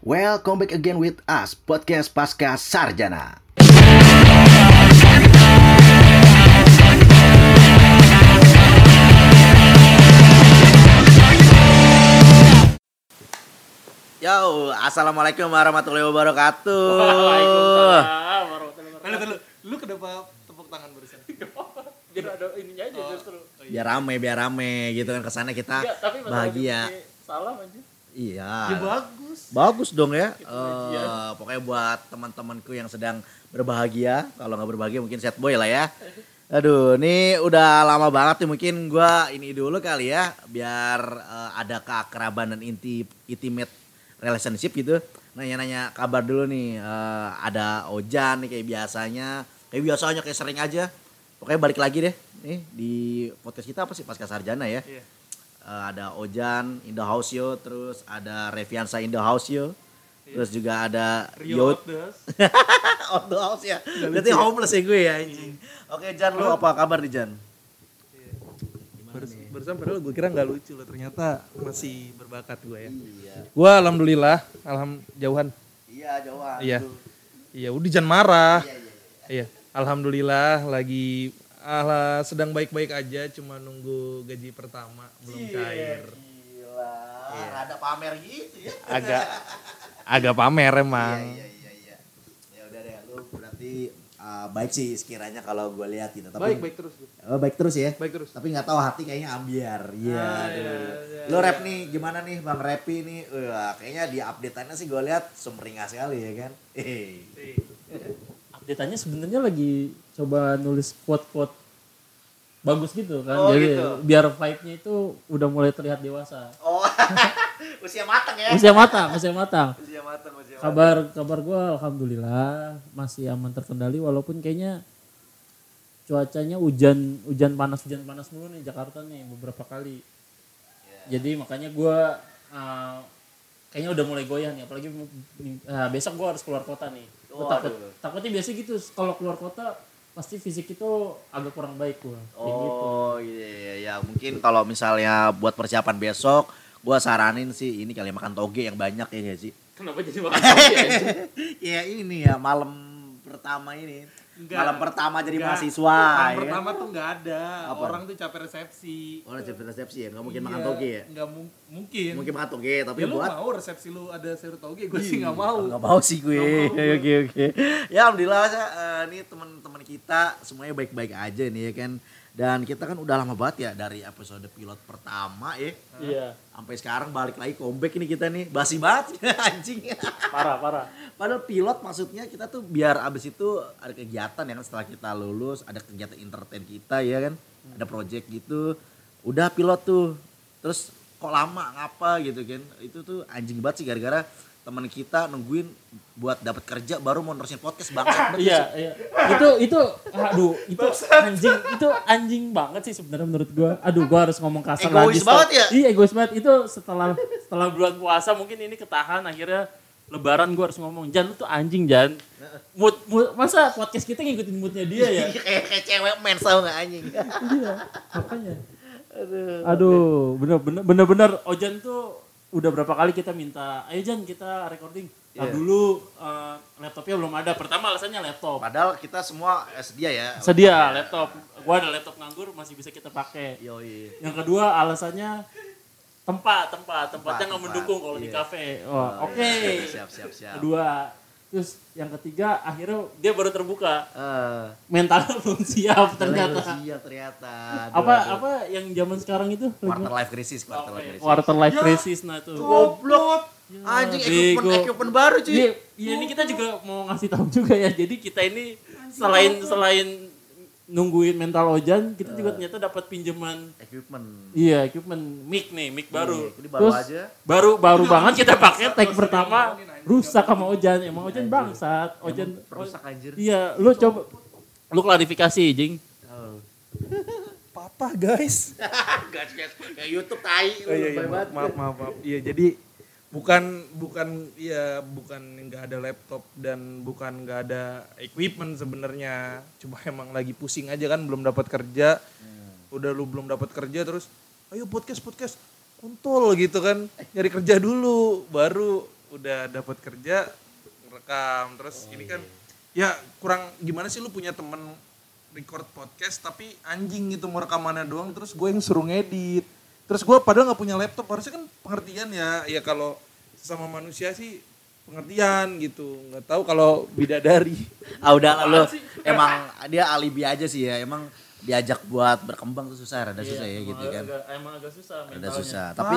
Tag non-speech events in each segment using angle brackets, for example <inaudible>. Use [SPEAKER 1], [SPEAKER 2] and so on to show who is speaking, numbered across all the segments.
[SPEAKER 1] Welcome back again with us, Podcast Pasca Sarjana. Yo, assalamualaikum warahmatullahi wabarakatuh.
[SPEAKER 2] Waalaikumsalam warahmatullahi wabarakatuh.
[SPEAKER 3] lu kenapa tepuk tangan barusan? <laughs>
[SPEAKER 2] Biar ada ininya aja justru.
[SPEAKER 1] Biar rame, biar rame gitu kan ke sana kita
[SPEAKER 2] Enggak, tapi masalah
[SPEAKER 1] bahagia.
[SPEAKER 2] Salah aja.
[SPEAKER 1] Iya.
[SPEAKER 3] Ya bagus.
[SPEAKER 1] Bagus dong ya.
[SPEAKER 2] Gitu.
[SPEAKER 1] Eh, pokoknya buat teman-temanku yang sedang berbahagia, kalau nggak berbahagia mungkin sad boy lah ya. Aduh, ini udah lama banget nih mungkin gua ini dulu kali ya, biar eh, ada keakraban dan inti intimate relationship gitu. Nanya-nanya kabar dulu nih. Eh, ada Ojan nih kayak biasanya, kayak biasanya kayak sering aja. Pokoknya balik lagi deh nih di podcast kita apa sih Pasca Sarjana ya.
[SPEAKER 3] Iya.
[SPEAKER 1] Eh, ada Ojan in the house yo, terus ada Reviansa in the house yo. Terus juga ada
[SPEAKER 3] Rio Outdoors.
[SPEAKER 1] on the house ya. Berarti homeless ya gue ya anjing. Oke Jan lu apa kabar nih Jan?
[SPEAKER 3] Barus- Barusan padahal gue kira nggak lucu loh, ternyata masih berbakat gue ya.
[SPEAKER 1] Iya.
[SPEAKER 3] Gue alhamdulillah, alham jauhan.
[SPEAKER 1] Iya jauhan.
[SPEAKER 3] Iya. Iya, udah jangan marah.
[SPEAKER 1] Iya iya.
[SPEAKER 3] Iya, alhamdulillah lagi ala sedang baik-baik aja, cuma nunggu gaji pertama belum cair.
[SPEAKER 1] Gila. Rada pamer gitu ya.
[SPEAKER 3] Agak agak pamer emang.
[SPEAKER 1] Iya iya iya. Ya udah deh lu berarti uh, baik sih sekiranya kalau gue lihat gitu. Tapi
[SPEAKER 3] Baik baik terus.
[SPEAKER 1] Oh, baik terus ya.
[SPEAKER 3] Baik terus.
[SPEAKER 1] Tapi nggak tahu hati kayaknya ambiar. Iya.
[SPEAKER 3] Ah,
[SPEAKER 1] aduh.
[SPEAKER 3] iya, iya,
[SPEAKER 1] Lu rap nih gimana nih Bang Repi nih? Wah, kayaknya di update-annya sih gue lihat sumringah sekali ya kan. Eh. <laughs>
[SPEAKER 2] Update-nya sebenarnya lagi coba nulis quote-quote bagus gitu kan.
[SPEAKER 1] Oh,
[SPEAKER 2] Jadi
[SPEAKER 1] gitu.
[SPEAKER 2] biar vibe-nya itu udah mulai terlihat dewasa.
[SPEAKER 1] Oh. <laughs> Usia matang ya.
[SPEAKER 2] Usia matang, usia matang.
[SPEAKER 1] Usia matang, usia matang.
[SPEAKER 2] Kabar kabar gue alhamdulillah masih aman terkendali walaupun kayaknya cuacanya hujan hujan panas hujan panas mulu nih Jakarta nih beberapa kali. Jadi makanya gue kayaknya udah mulai goyah nih apalagi ah, besok gue harus keluar kota nih. Gua takut takutnya biasa gitu kalau keluar kota pasti fisik itu agak kurang baik gue. gitu.
[SPEAKER 1] Oh iya, iya ya mungkin kalau misalnya buat persiapan besok gua saranin sih ini kali makan toge yang banyak ya gak sih?
[SPEAKER 2] Kenapa jadi makan <laughs> toge
[SPEAKER 1] ya ini ya malam pertama ini.
[SPEAKER 3] Enggak.
[SPEAKER 1] Malam pertama jadi
[SPEAKER 3] Enggak.
[SPEAKER 1] mahasiswa
[SPEAKER 3] Malam
[SPEAKER 1] ya. kan?
[SPEAKER 3] pertama tuh nggak ada.
[SPEAKER 1] Apa?
[SPEAKER 3] Orang tuh capek resepsi.
[SPEAKER 1] Oh, resepsi resepsi ya, nggak mungkin makan
[SPEAKER 3] Iya,
[SPEAKER 1] toge ya.
[SPEAKER 3] Nggak mung- mungkin.
[SPEAKER 1] Mungkin makan toge, tapi
[SPEAKER 3] ya lu
[SPEAKER 1] buat
[SPEAKER 3] mau resepsi lu ada sayur toge, gue sih nggak mau.
[SPEAKER 1] Nggak mau sih gue. Oke oke. Ya alhamdulillah eh, ini teman-teman kita semuanya baik-baik aja nih ya kan. Dan kita kan udah lama banget ya dari episode pilot pertama ya.
[SPEAKER 2] Iya,
[SPEAKER 1] Sampai sekarang balik lagi comeback ini kita nih. Basi banget <laughs> anjing.
[SPEAKER 2] parah parah.
[SPEAKER 1] Padahal pilot maksudnya kita tuh biar abis itu ada kegiatan ya kan setelah kita lulus ada kegiatan entertain kita ya kan ada project gitu udah pilot tuh terus kok lama ngapa gitu kan itu tuh anjing banget sih gara-gara teman kita nungguin buat dapat kerja baru mau nerusin podcast banget <coughs>
[SPEAKER 2] Iya, iya. Itu itu aduh, itu anjing, itu anjing banget sih sebenarnya menurut gua. Aduh, gua harus ngomong kasar
[SPEAKER 1] Egois
[SPEAKER 2] lagi.
[SPEAKER 1] banget ya?
[SPEAKER 2] Iya, egois banget. Itu setelah setelah bulan puasa mungkin ini ketahan akhirnya lebaran gua harus ngomong, "Jan, lu tuh anjing, Jan." Mood, mood- masa podcast kita ngikutin moodnya dia ya? <laughs>
[SPEAKER 1] kayak kayak cewek mens tau gak anjing
[SPEAKER 2] iya, makanya.
[SPEAKER 1] Aduh
[SPEAKER 2] Aduh, bener-bener bener-bener Ojan tuh udah berapa kali kita minta, "Ayo Jan, kita recording." Nah,
[SPEAKER 1] Iya.
[SPEAKER 2] dulu eh, laptopnya belum ada. Pertama alasannya laptop.
[SPEAKER 1] padahal kita semua eh, sedia ya
[SPEAKER 2] sedia laptop gua ada laptop nganggur masih bisa kita pakai
[SPEAKER 1] Yoi.
[SPEAKER 2] yang kedua alasannya tempat tempat tempatnya nggak
[SPEAKER 1] tempat.
[SPEAKER 2] mendukung kalau di
[SPEAKER 1] Iya.
[SPEAKER 2] kafe oh,
[SPEAKER 1] Oh,
[SPEAKER 2] oke
[SPEAKER 1] iya. siap siap siap
[SPEAKER 2] kedua terus yang ketiga akhirnya dia baru terbuka.
[SPEAKER 1] Eh,
[SPEAKER 2] mentalnya belum siap
[SPEAKER 1] ternyata
[SPEAKER 2] ternyata.
[SPEAKER 1] iya ternyata. Aduh,
[SPEAKER 2] apa
[SPEAKER 1] aduh.
[SPEAKER 2] apa yang zaman sekarang itu
[SPEAKER 1] quarter life crisis quarter life crisis.
[SPEAKER 2] Quarter life crisis nah itu
[SPEAKER 1] goblok. Anjing equipment equipment baru cuy.
[SPEAKER 2] Iya, iya, ini kita juga mau ngasih tahu juga ya. Jadi kita ini selain selain nungguin mental ojan, kita juga ternyata dapat pinjaman
[SPEAKER 1] equipment
[SPEAKER 2] iya equipment mic nih, mic baru.
[SPEAKER 1] Ini baru
[SPEAKER 2] Terus
[SPEAKER 1] aja.
[SPEAKER 2] baru baru banget kita pakai tag pertama rusak sama ojan. Emang ojan bangsat. Ojan
[SPEAKER 1] perusak anjir
[SPEAKER 2] Iya, lu coba lu klarifikasi, Jing.
[SPEAKER 3] Papa guys. <laughs>
[SPEAKER 1] gas gas kayak YouTube tai
[SPEAKER 3] Oh, iya, iya, maaf, maaf, maaf. Iya, jadi bukan bukan ya bukan nggak ada laptop dan bukan nggak ada equipment sebenarnya. Cuma emang lagi pusing aja kan belum dapat kerja. Udah lu belum dapat kerja terus ayo podcast podcast kontol gitu kan. Nyari kerja dulu baru udah dapat kerja rekam terus ini kan ya kurang gimana sih lu punya temen record podcast tapi anjing gitu mau rekamannya doang terus gue yang suruh ngedit terus gue padahal nggak punya laptop harusnya kan pengertian ya ya kalau sama manusia sih pengertian gitu nggak tahu kalau bidadari <laughs>
[SPEAKER 1] Ah udah lo emang dia alibi aja sih ya. Emang diajak buat berkembang tuh susah, rada susah ya gitu kan.
[SPEAKER 2] Agak, emang agak susah
[SPEAKER 1] Rada
[SPEAKER 2] mentalnya.
[SPEAKER 1] susah. Tapi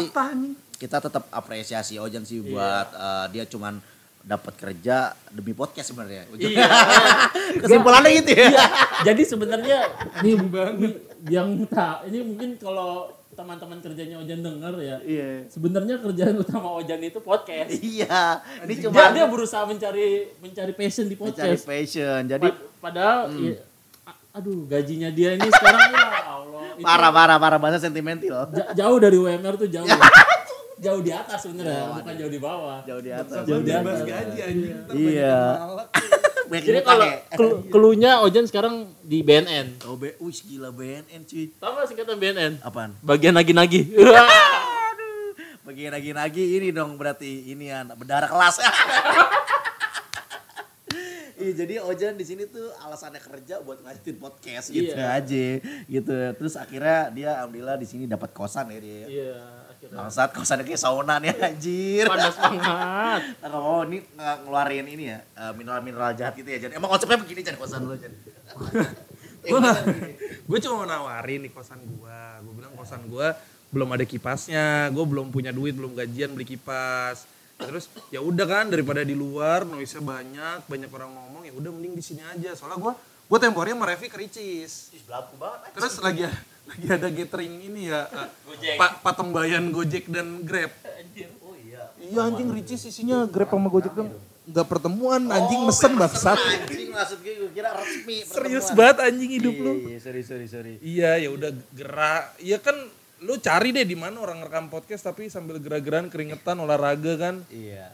[SPEAKER 1] kita tetap apresiasi Ojan sih buat eh, dia cuman dapat kerja demi podcast sebenarnya.
[SPEAKER 2] Iya. <laughs>
[SPEAKER 1] Kesimpulannya gitu ya.
[SPEAKER 2] Iya, jadi sebenarnya ini, ini yang tak ini mungkin kalau teman-teman kerjanya Ojan denger ya.
[SPEAKER 1] Iya.
[SPEAKER 2] Sebenarnya kerjaan utama Ojan itu podcast.
[SPEAKER 1] Iya. Ini
[SPEAKER 2] Dia,
[SPEAKER 1] cuma
[SPEAKER 2] dia berusaha mencari mencari passion di
[SPEAKER 1] mencari
[SPEAKER 2] podcast.
[SPEAKER 1] passion. Jadi
[SPEAKER 2] Pad- padahal ya, a- aduh gajinya dia ini sekarang ya Allah. itu
[SPEAKER 1] parah parah parah bahasa sentimental.
[SPEAKER 2] ja- jauh dari UMR tuh jauh. <laughs> jauh di atas sebenarnya, bukan jauh di bawah.
[SPEAKER 1] Jauh di atas.
[SPEAKER 2] Jauh di
[SPEAKER 3] Bahas
[SPEAKER 2] atas.
[SPEAKER 3] gaji anjing
[SPEAKER 1] Iya.
[SPEAKER 3] Banyak
[SPEAKER 2] Jadi kalau
[SPEAKER 1] ya.
[SPEAKER 2] kelu- <laughs> keluhnya Ojan sekarang di BNN.
[SPEAKER 1] Oh, be, wih gila BNN cuy.
[SPEAKER 2] Tahu gak singkatan BNN?
[SPEAKER 1] Apaan?
[SPEAKER 2] Bagian nagi-nagi. <laughs>
[SPEAKER 1] Bagi lagi-lagi ini dong berarti ini ya berdarah kelas. <laughs> Iya jadi Ojan di sini tuh alasannya kerja buat ngajutin podcast gitu
[SPEAKER 2] Iya.
[SPEAKER 1] aja gitu. Terus akhirnya dia alhamdulillah di sini dapat kosan ya dia.
[SPEAKER 2] Iya.
[SPEAKER 1] Bangsat kosannya kayak sauna nih anjir.
[SPEAKER 2] Panas banget. <laughs>
[SPEAKER 1] Kalau mau ini nge- ngeluarin ini ya eh, mineral-mineral jahat gitu ya Jan. Emang konsepnya begini Jan kosan lu Jan. <laughs>
[SPEAKER 3] gue gue cuma mau nawarin nih kosan gue gue bilang kosan gue belum ada kipasnya gue belum punya duit belum gajian beli kipas terus ya udah kan daripada di luar noise banyak banyak orang ngomong ya udah mending di sini aja soalnya gue gue tempo hari sama Revi ke Ricis
[SPEAKER 1] Belaku banget.
[SPEAKER 3] terus lagi lagi ada gathering ini ya eh,
[SPEAKER 2] Gojek.
[SPEAKER 3] pa- patembayan Gojek dan Grab
[SPEAKER 1] Oh iya.
[SPEAKER 3] iya anjing Ricis isinya Grab sama Gojek dong nggak pertemuan anjing mesen bangsat
[SPEAKER 1] Anjing maksud gue gue kira resmi.
[SPEAKER 3] serius banget anjing hidup
[SPEAKER 1] Iya,
[SPEAKER 3] lu
[SPEAKER 1] Iya, sorry sorry sorry.
[SPEAKER 3] Iya ya udah gerak. Iya kan lu cari deh di mana orang rekam podcast tapi sambil gerak-geran keringetan olahraga kan.
[SPEAKER 1] Iya.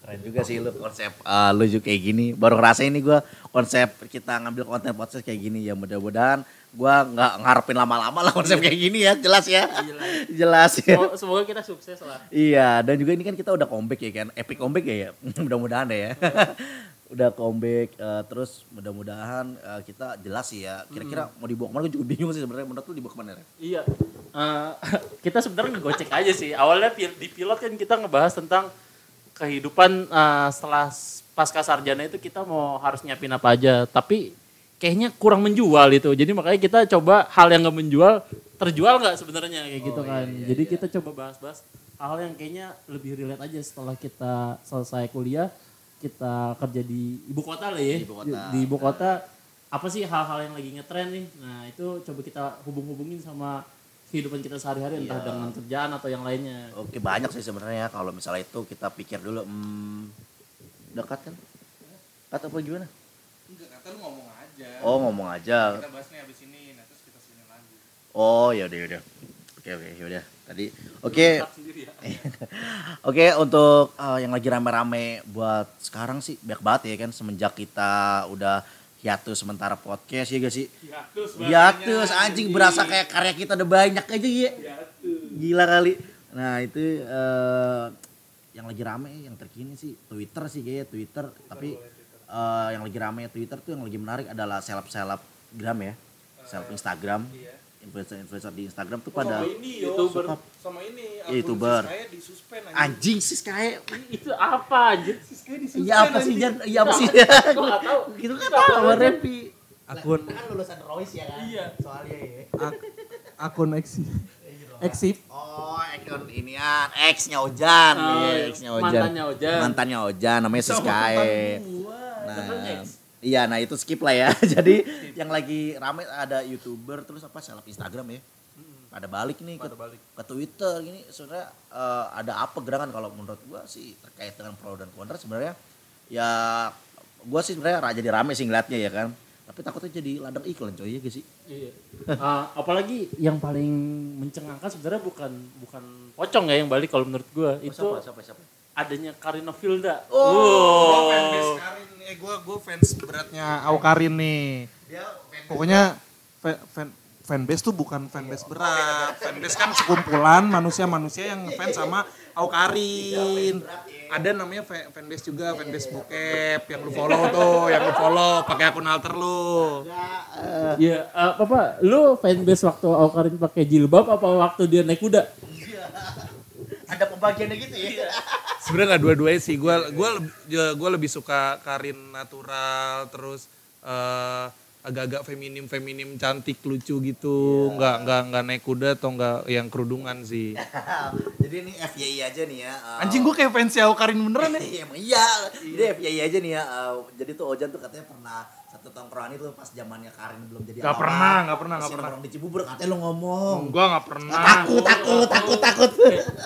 [SPEAKER 1] Keren juga sih lu konsep eh, lu juga kayak gini. Baru ngerasa ini gua konsep kita ngambil konten podcast kayak gini ya mudah-mudahan gua nggak ngarepin lama-lama lah konsep kayak gini ya jelas ya. Jelas. Ya.
[SPEAKER 2] Semoga, semoga kita sukses lah.
[SPEAKER 1] iya dan juga ini kan kita udah comeback ya kan epic comeback ya ya? <laughs> Mudah-mudahan deh ya <laughs> udah comeback eh, terus mudah-mudahan eh, kita jelas sih ya. Kira-kira mau dibawa ke mana? Gue juga bingung sih sebenarnya. Menurut lu dibawa ke mana ya
[SPEAKER 2] Iya. Eh, <laughs> kita sebenarnya ngegocek aja sih. Awalnya di pilot kan kita ngebahas tentang kehidupan eh, setelah pasca sarjana itu kita mau harus nyiapin apa aja. Tapi kayaknya kurang menjual itu. Jadi makanya kita coba hal yang nggak menjual terjual nggak sebenarnya kayak gitu kan. Jadi kita coba bahas-bahas hal yang kayaknya lebih relate aja setelah kita selesai kuliah kita kerja di ibu kota lah ya
[SPEAKER 1] Di ibu kota.
[SPEAKER 2] di ibu kota apa sih hal-hal yang lagi ngetren nih nah itu coba kita hubung-hubungin sama kehidupan kita sehari-hari entah dengan kerjaan atau yang lainnya
[SPEAKER 1] Oke banyak sih sebenarnya ya. kalau misalnya itu kita pikir dulu hmm, dekat kan? Dekat apa gimana?
[SPEAKER 3] Enggak kata lu ngomong aja.
[SPEAKER 1] Oh ngomong aja.
[SPEAKER 3] Kita bahasnya habis ini, nah terus kita sini lagi.
[SPEAKER 1] Oh ya udah udah. Oke oke ya udah. Tadi oke
[SPEAKER 2] ya <laughs>
[SPEAKER 1] oke untuk eh, yang lagi rame-rame buat sekarang sih banyak banget ya kan semenjak kita udah hiatus sementara podcast ya gak sih?
[SPEAKER 2] hiatus
[SPEAKER 1] Hiatus anjing berasa kayak karya kita udah banyak aja ya. Gila kali. Nah itu eh, yang lagi rame yang terkini sih Twitter sih kayaknya Twitter. Tapi eh, yang lagi rame Twitter tuh yang lagi menarik adalah seleb-selebgram ya. Seleb Instagram. Influencer-influencer di Instagram tuh pada
[SPEAKER 3] ini yo,
[SPEAKER 2] YouTuber.
[SPEAKER 3] sama ini
[SPEAKER 1] Iya, YouTuber.
[SPEAKER 3] Saya di suspend
[SPEAKER 1] anjing sih kayak
[SPEAKER 2] itu apa anjir
[SPEAKER 1] Iya apa sih Jan? Iya apa sih?
[SPEAKER 2] Gua nggak tahu. <laughs>
[SPEAKER 1] Gitu kan sama Repi.
[SPEAKER 3] akun
[SPEAKER 1] Kan lulusan Royce ya kan?
[SPEAKER 2] Iya.
[SPEAKER 1] Soalnya ya.
[SPEAKER 3] ak- akun eksi. Eksip.
[SPEAKER 1] Oh, akun inian, ex-nya Ojan.
[SPEAKER 2] Oh,
[SPEAKER 1] Iya,
[SPEAKER 2] iya.
[SPEAKER 1] ex-nya Ojan.
[SPEAKER 2] Mantannya Ojan.
[SPEAKER 1] Mantannya Ojan namanya Siskae. Nah, iya, nah itu skip lah ya. <laughs> Jadi yang lagi rame ada YouTuber terus apa seleb Instagram ya. Pada balik nih ke, ke Twitter gini sebenarnya eh, ada apa gerangan kalau menurut gua sih terkait dengan pro dan kontra sebenarnya ya gua sih sebenarnya ra- jadi rame sih ngeliatnya ya kan. Tapi takutnya jadi ladang iklan coy ya gak sih?
[SPEAKER 2] Iya. Ah, apalagi yang paling mencengangkan sebenarnya bukan bukan pocong ya yang balik kalau menurut gua itu
[SPEAKER 1] siapa siapa siapa?
[SPEAKER 2] adanya Karina Filda.
[SPEAKER 3] Oh, Karin nih. Eh, gue gue fans beratnya Aukarin nih.
[SPEAKER 1] Dia
[SPEAKER 3] Pokoknya fa- fan fanbase tuh bukan fanbase berat. Fanbase kan sekumpulan manusia-manusia yang ngefans sama Aukarin. Ada namanya fa- fanbase juga, fanbase bokep yang lu follow tuh, yang lu follow pakai akun alter lu.
[SPEAKER 2] Eh, apa lu fanbase waktu Aukarin pakai jilbab apa waktu dia naik kuda?
[SPEAKER 1] Ada pembagiannya gitu ya.
[SPEAKER 3] Sebenarnya nggak dua-duanya sih. Gue gua, gua, gua lebih suka Karin natural, terus eh, agak-agak feminim feminim cantik lucu gitu nggak nggak nggak naik kuda atau nggak yang kerudungan sih <laughs>
[SPEAKER 1] Jadi ini FYI aja nih ya. eh,
[SPEAKER 3] anjing gue kayak fans Yao Karin beneran ya <laughs>
[SPEAKER 1] Iya, emang iya. Jadi FYI aja nih ya. eh, jadi tuh Ojan tuh katanya pernah satu tongkrongan itu pas zamannya Karin belum jadi
[SPEAKER 3] Nggak
[SPEAKER 1] apa-apa.
[SPEAKER 3] pernah, nggak pernah, nggak
[SPEAKER 1] Masih
[SPEAKER 3] pernah.
[SPEAKER 1] nongkrong di Cibubur katanya lu ngomong.
[SPEAKER 3] gue nggak pernah
[SPEAKER 1] Takut, takut, takut, takut.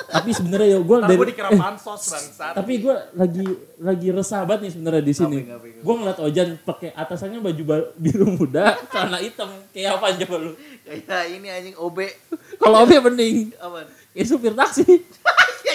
[SPEAKER 2] Tapi sebenarnya ya gue dari
[SPEAKER 3] gue dikira pansos bangsat
[SPEAKER 2] tapi gue lagi lagi resah banget nih sebenarnya di sini. Gue ngeliat Ojan pakai atasannya baju ba- biru muda, <laughs> celana hitam. Kayak apa coba lu?
[SPEAKER 1] Kayak ini anjing OB.
[SPEAKER 2] Kalau Obe mending,
[SPEAKER 1] Aman.
[SPEAKER 2] ya supir taksi.
[SPEAKER 1] Iya,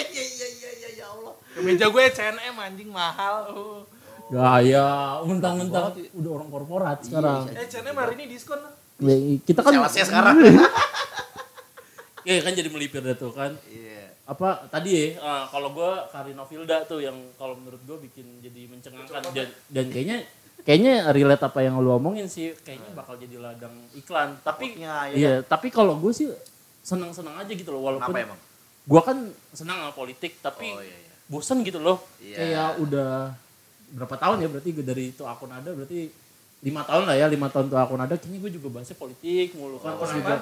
[SPEAKER 1] <laughs> iya, iya, iya, iya, ya Allah.
[SPEAKER 3] kemeja gue CNM anjing mahal
[SPEAKER 2] Gaya, mentang-mentang udah orang korporat sekarang.
[SPEAKER 3] eh CNM hari ini diskon
[SPEAKER 2] Ya, kita kan
[SPEAKER 1] Salesnya sekarang. <laughs>
[SPEAKER 2] ya kan jadi melipir dah tuh kan.
[SPEAKER 1] Iya.
[SPEAKER 2] Apa tadi ya eh, kalau gue Karina Vilda tuh yang kalau menurut gue bikin jadi mencengangkan dan, dan kayaknya kayaknya relate apa yang lu omongin sih kayaknya bakal jadi ladang iklan. Tapi
[SPEAKER 1] Takutnya, ya
[SPEAKER 2] iya, tapi kalau gue sih senang-senang aja gitu loh walaupun
[SPEAKER 1] Kenapa emang?
[SPEAKER 2] gue kan senang sama politik tapi
[SPEAKER 1] Oh iya, iya.
[SPEAKER 2] bosan gitu loh.
[SPEAKER 1] Iya.
[SPEAKER 2] Kayak udah berapa tahun ya berarti dari itu akun ada berarti lima tahun lah ya lima tahun tuh akun ada. Kayaknya gue juga bahasnya politik mulu kan. Terus juga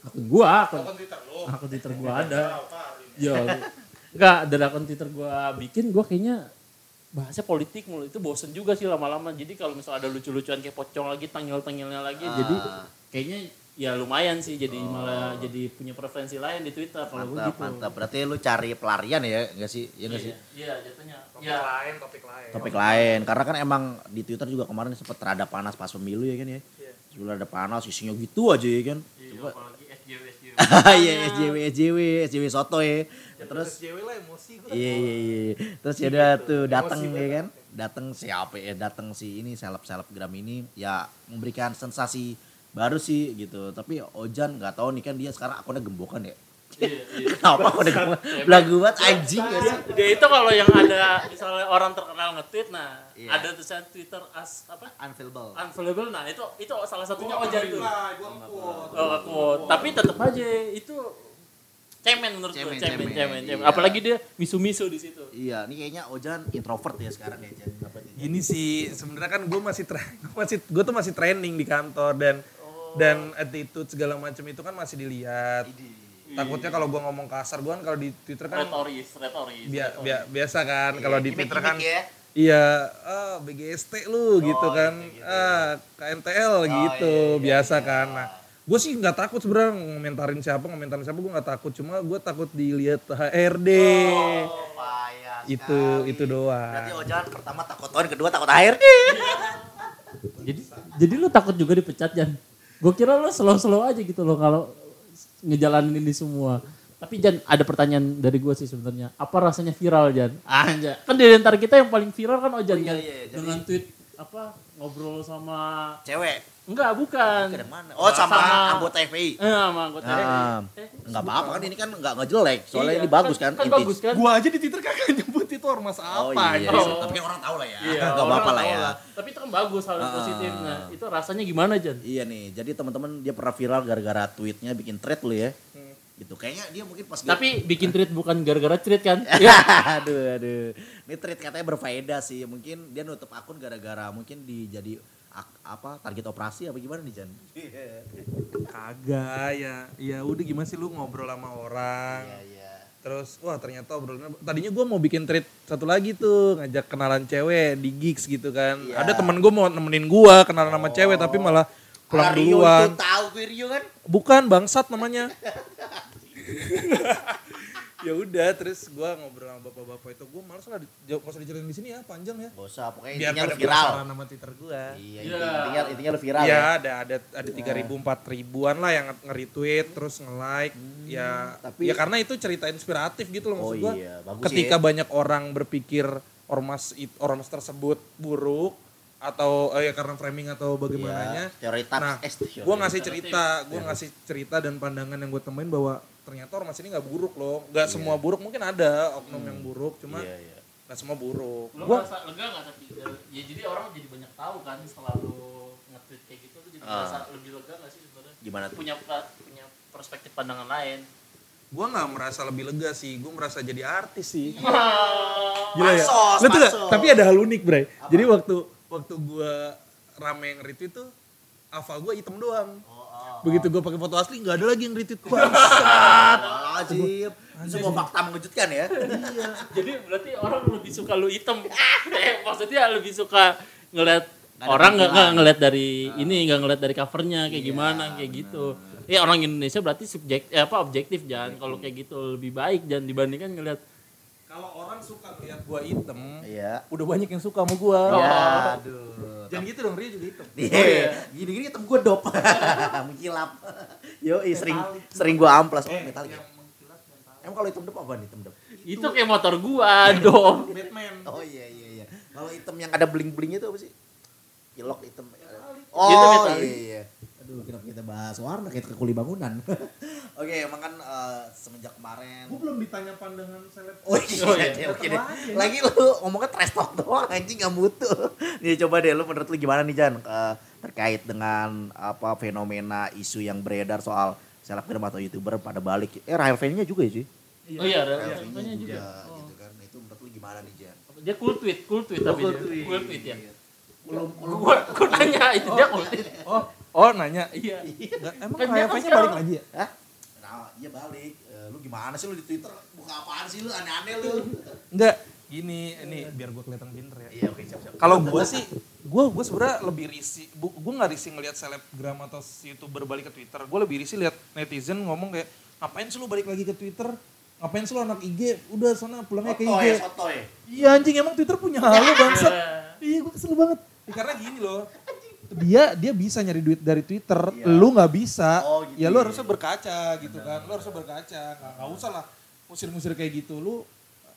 [SPEAKER 2] akun gua akun
[SPEAKER 3] Twitter lo
[SPEAKER 2] akun Twitter gua ada. Ya enggak dari akun Twitter gua bikin gua kayaknya bahasnya politik mulu. Itu bosen juga sih lama-lama. Jadi kalau misal ada lucu-lucuan kayak pocong lagi tangil-tangilnya lagi jadi
[SPEAKER 1] Ah.
[SPEAKER 2] kayaknya ya lumayan sih jadi malah jadi punya preferensi lain di Twitter kalau gue
[SPEAKER 1] Mantap,
[SPEAKER 2] gitu
[SPEAKER 1] mantap. Berarti lu cari pelarian ya, enggak sih? Iya enggak sih?
[SPEAKER 2] iya jatuhnya
[SPEAKER 3] topik
[SPEAKER 2] ya
[SPEAKER 3] lain topik lain
[SPEAKER 1] Topik lain. Karena kan emang di Twitter juga kemarin sempat terada panas pas pemilu ya kan ya.
[SPEAKER 3] Iya.
[SPEAKER 1] Sebelum ada panas isinya gitu aja ya kan.
[SPEAKER 2] Iya,
[SPEAKER 1] Coba
[SPEAKER 2] apalagi SJW SJW <laughs>
[SPEAKER 1] Iya, SJW, SJW, SJW soto ya. Terus
[SPEAKER 3] SJW lah emosi gue
[SPEAKER 1] Iya iya iya. Terus ya udah tuh datang ya kan. Datang siapa ya? Datang si ini seleb selebgram ini ya memberikan sensasi baru sih gitu. Tapi Ojan nggak tahu nih kan dia sekarang akunnya gembokan ya.
[SPEAKER 2] iya iya <laughs>
[SPEAKER 1] Kenapa akunnya gembokan? Belagu banget anjing ya sih.
[SPEAKER 2] dia itu kalau yang ada misalnya orang terkenal nge-tweet nah
[SPEAKER 1] Iya.
[SPEAKER 2] ada tulisan Twitter as apa
[SPEAKER 1] Unfillable.
[SPEAKER 2] unavailable nah itu itu salah satunya Ojan tuh
[SPEAKER 3] gue quote
[SPEAKER 2] oh, quote. tapi tetap aja itu cemen menurut gue
[SPEAKER 1] Cemen,
[SPEAKER 2] cemen
[SPEAKER 1] cemen,
[SPEAKER 2] cemen cemen
[SPEAKER 1] iya.
[SPEAKER 2] apalagi dia misu-misu di situ
[SPEAKER 1] Iya, ini kayaknya Ojan introvert ya sekarang ya
[SPEAKER 3] gini sih sebenarnya kan gue masih tra- <laughs> gua masih gue tuh masih training di kantor dan
[SPEAKER 2] Oh.
[SPEAKER 3] Dan attitude segala macam itu kan masih dilihat. Takutnya kalau gue ngomong kasar gue kan kalau di twitter kan
[SPEAKER 2] retoris retoris
[SPEAKER 3] bia-
[SPEAKER 2] retoris.
[SPEAKER 3] bia- biasa kan. Kalau di twitter kan
[SPEAKER 1] ya.
[SPEAKER 3] iya ah BGST lu gitu
[SPEAKER 2] iya,
[SPEAKER 3] kan. ah KNTL gitu biasa kan. Nah gue sih nggak takut sebenarnya ngomentarin siapa ngomentarin siapa gue nggak takut. Cuma gue takut dilihat HRD
[SPEAKER 1] Oh, payah
[SPEAKER 3] itu
[SPEAKER 1] sekali.
[SPEAKER 3] itu doang.
[SPEAKER 1] Berarti Ojan pertama takut tahun, kedua takut air.
[SPEAKER 2] jadi jadi lu takut juga dipecat Jan gue kira lu slow-slow aja gitu loh kalau ngejalanin ini semua. Tapi Jan ada pertanyaan dari gue sih sebenarnya. Apa rasanya viral Jan? Anja kan di antara kita yang paling viral kan Ojan
[SPEAKER 1] Oh, iya,
[SPEAKER 2] kan
[SPEAKER 1] iya, jadi-
[SPEAKER 2] dengan tweet apa ngobrol sama
[SPEAKER 1] Cewek.
[SPEAKER 2] Enggak bukan
[SPEAKER 1] Ke mana? Oh, sama, anggota FPI.
[SPEAKER 2] eh sama anggota
[SPEAKER 1] Ah,
[SPEAKER 2] Eh,
[SPEAKER 1] enggak apa-apa kan ini kan enggak ngejelek. Soalnya
[SPEAKER 2] iya,
[SPEAKER 1] ini bagus kan.
[SPEAKER 2] kan
[SPEAKER 1] image.
[SPEAKER 2] bagus kan
[SPEAKER 3] Gua aja di Twitter kagak nyebut itu ormas
[SPEAKER 1] Oh
[SPEAKER 3] apa
[SPEAKER 1] iya,
[SPEAKER 3] gitu.
[SPEAKER 1] tapi kan orang tahu lah ya.
[SPEAKER 2] Iya,
[SPEAKER 1] Enggak apa-apa lah ya.
[SPEAKER 2] Tapi itu kan bagus hal yang
[SPEAKER 1] Ah.
[SPEAKER 2] positif. Nah, itu rasanya gimana, Jan?
[SPEAKER 1] Iya nih, jadi teman-teman dia pernah viral gara-gara tweetnya bikin thread lu ya. Gitu. Kayaknya dia mungkin pas
[SPEAKER 2] Tapi bikin tweet bukan gara-gara tweet kan? <laughs>
[SPEAKER 1] ya. aduh aduh. Ini thread katanya berfaedah sih. Mungkin dia nutup akun gara-gara mungkin dijadi apa target operasi apa gimana nih Jan?
[SPEAKER 3] Kagak ya. Ya udah gimana sih lu ngobrol sama orang.
[SPEAKER 1] iya.
[SPEAKER 3] Terus wah ternyata obrolannya tadinya gua mau bikin treat satu lagi tuh ngajak kenalan cewek di gigs gitu kan.
[SPEAKER 1] Iya.
[SPEAKER 3] Ada temen gua mau nemenin gua kenalan sama cewek tapi malah pulang
[SPEAKER 1] Rio
[SPEAKER 3] duluan.
[SPEAKER 1] itu tahu gue Rio kan?
[SPEAKER 3] Bukan bangsat namanya. <laughs> ya udah terus gua ngobrol sama bapak-bapak itu gua malas lah jauh- usah diceritain di sini ya panjang ya.
[SPEAKER 1] Gak usah, pokoknya
[SPEAKER 3] Biar
[SPEAKER 1] intinya
[SPEAKER 3] pada
[SPEAKER 1] lu viral.
[SPEAKER 3] sama Twitter gua.
[SPEAKER 1] Iya,
[SPEAKER 2] Iya.
[SPEAKER 1] intinya, intinya lu viral
[SPEAKER 3] Iya
[SPEAKER 1] ya.
[SPEAKER 3] ada ada ada tiga ribu empat ribuan lah yang nge-retweet terus nge-like ya
[SPEAKER 1] tapi-
[SPEAKER 3] ya karena itu cerita inspiratif gitu loh
[SPEAKER 1] Oh
[SPEAKER 3] maksud gua.
[SPEAKER 1] iya, bagus
[SPEAKER 3] Ketika
[SPEAKER 1] ya.
[SPEAKER 3] banyak orang berpikir ormas it- ormas tersebut buruk atau eh, ya karena framing atau bagaimananya.
[SPEAKER 1] Iya, teori tax
[SPEAKER 3] Nah,
[SPEAKER 1] eh,
[SPEAKER 3] gue ngasih cerita, gue ngasih cerita dan pandangan yang gue temuin bahwa ternyata ormas ini nggak buruk loh, nggak semua buruk mungkin ada oknum yang buruk, cuma
[SPEAKER 1] Iya, iya.
[SPEAKER 3] nggak semua buruk.
[SPEAKER 2] Lo
[SPEAKER 3] Gua
[SPEAKER 2] merasa lega gak tapi ya jadi orang jadi banyak tahu kan setelah lo nge-tweet kayak gitu tuh jadi
[SPEAKER 1] Ah.
[SPEAKER 2] merasa lebih lega gak sih sebenarnya?
[SPEAKER 1] Gimana tuh?
[SPEAKER 2] Punya punya perspektif pandangan lain.
[SPEAKER 3] gue nggak merasa lebih lega sih, gue merasa jadi artis sih.
[SPEAKER 2] Gila
[SPEAKER 3] Gila ya.
[SPEAKER 1] Pansos,
[SPEAKER 3] Lu tuh gak- tapi ada hal unik, Bray. Jadi waktu waktu gue rame yang retweet tuh Ava gue hitam doang. Begitu gue pakai foto asli nggak ada lagi yang retweet gue.
[SPEAKER 1] Wajib. Semua fakta mengejutkan ya.
[SPEAKER 2] Jadi berarti orang lebih suka lu hitam. <laughs> maksudnya lebih suka ngeliat orang nggak nggak ngeliat dari ini nggak ngeliat dari covernya kayak gimana kayak gitu. Ya orang Indonesia berarti subjek eh, apa objektif jangan kalau kayak gitu lebih baik jangan dibandingkan ngeliat
[SPEAKER 3] Kalau orang suka lihat gue hitam,
[SPEAKER 1] Iya.
[SPEAKER 3] udah banyak yang suka sama gue.
[SPEAKER 1] Iya, aduh.
[SPEAKER 3] Jangan gitu dong, Ria juga hitam.
[SPEAKER 1] Iya, gini-gini hitam gue dop. <laughs> Mengkilap. Yo, sering sering gue amplas. Oh, metalik. ya? Emang kalau hitam dop apa nih hitam dop?
[SPEAKER 2] itu kayak motor gua dong.
[SPEAKER 3] Batman.
[SPEAKER 1] Oh iya iya iya. Kalau hitam yang ada bling-blingnya itu apa sih? Kilok hitam.
[SPEAKER 2] Itu
[SPEAKER 1] Oh
[SPEAKER 2] metalik.
[SPEAKER 1] iya iya. Aduh, kenapa kita bahas warna kayak ke kuli bangunan. <laughs> Oke, emang kan eh, semenjak kemarin
[SPEAKER 3] Gue belum ditanya pandangan seleb.
[SPEAKER 1] Oh iya,
[SPEAKER 2] Oh, iya.
[SPEAKER 1] iya, oke deh. Lagi lu ngomongnya trash talk doang anjing gak mutu. Nih <laughs> coba deh lu menurut lu gimana nih Jan Eh, terkait dengan apa fenomena isu yang beredar soal selebgram atau youtuber pada balik. Eh Rahel V-nya juga ya sih.
[SPEAKER 2] Oh iya,
[SPEAKER 1] Rahel
[SPEAKER 2] contohnya
[SPEAKER 1] juga,
[SPEAKER 2] juga. Oh.
[SPEAKER 1] gitu kan. Itu menurut lu gimana nih Jan?
[SPEAKER 2] Dia cool tweet, cool tweet tapi
[SPEAKER 3] cool
[SPEAKER 2] dia.
[SPEAKER 3] tweet.
[SPEAKER 2] Cool tweet ya.
[SPEAKER 1] Belum
[SPEAKER 2] Gua gua nanya itu dia cool tweet.
[SPEAKER 3] Oh, oh nanya.
[SPEAKER 2] Iya.
[SPEAKER 3] Emang Raya
[SPEAKER 2] kan
[SPEAKER 3] balik lagi ya?
[SPEAKER 1] Hah? Nah, iya balik. Eh, lu gimana sih lu di Twitter? Buka apaan sih lu? Aneh-aneh lu.
[SPEAKER 3] Enggak, gini, ini biar gue kelihatan pinter ya.
[SPEAKER 1] Iya, oke siap-siap.
[SPEAKER 3] Kalau gue sih, gue gue sebenarnya lebih risih. Gue nggak risih ngelihat selebgram atau youtuber balik ke Twitter. Gue lebih risih lihat netizen ngomong kayak, ngapain sih lu balik lagi ke Twitter? Ngapain sih lu anak IG? Udah sana pulangnya ke
[SPEAKER 1] Sotoy,
[SPEAKER 3] IG.
[SPEAKER 1] sotoy.
[SPEAKER 3] Iya anjing emang Twitter punya halo bangsat. Iya gue kesel banget. Ya, karena gini loh. Dia dia bisa nyari duit dari Twitter,
[SPEAKER 1] Iya.
[SPEAKER 3] lu nggak bisa.
[SPEAKER 1] Oh, gitu
[SPEAKER 3] ya lu
[SPEAKER 1] ya.
[SPEAKER 3] harusnya berkaca gitu kan. Lu harusnya berkaca. Nggak, nggak usah lah musir-musir kayak gitu. Lu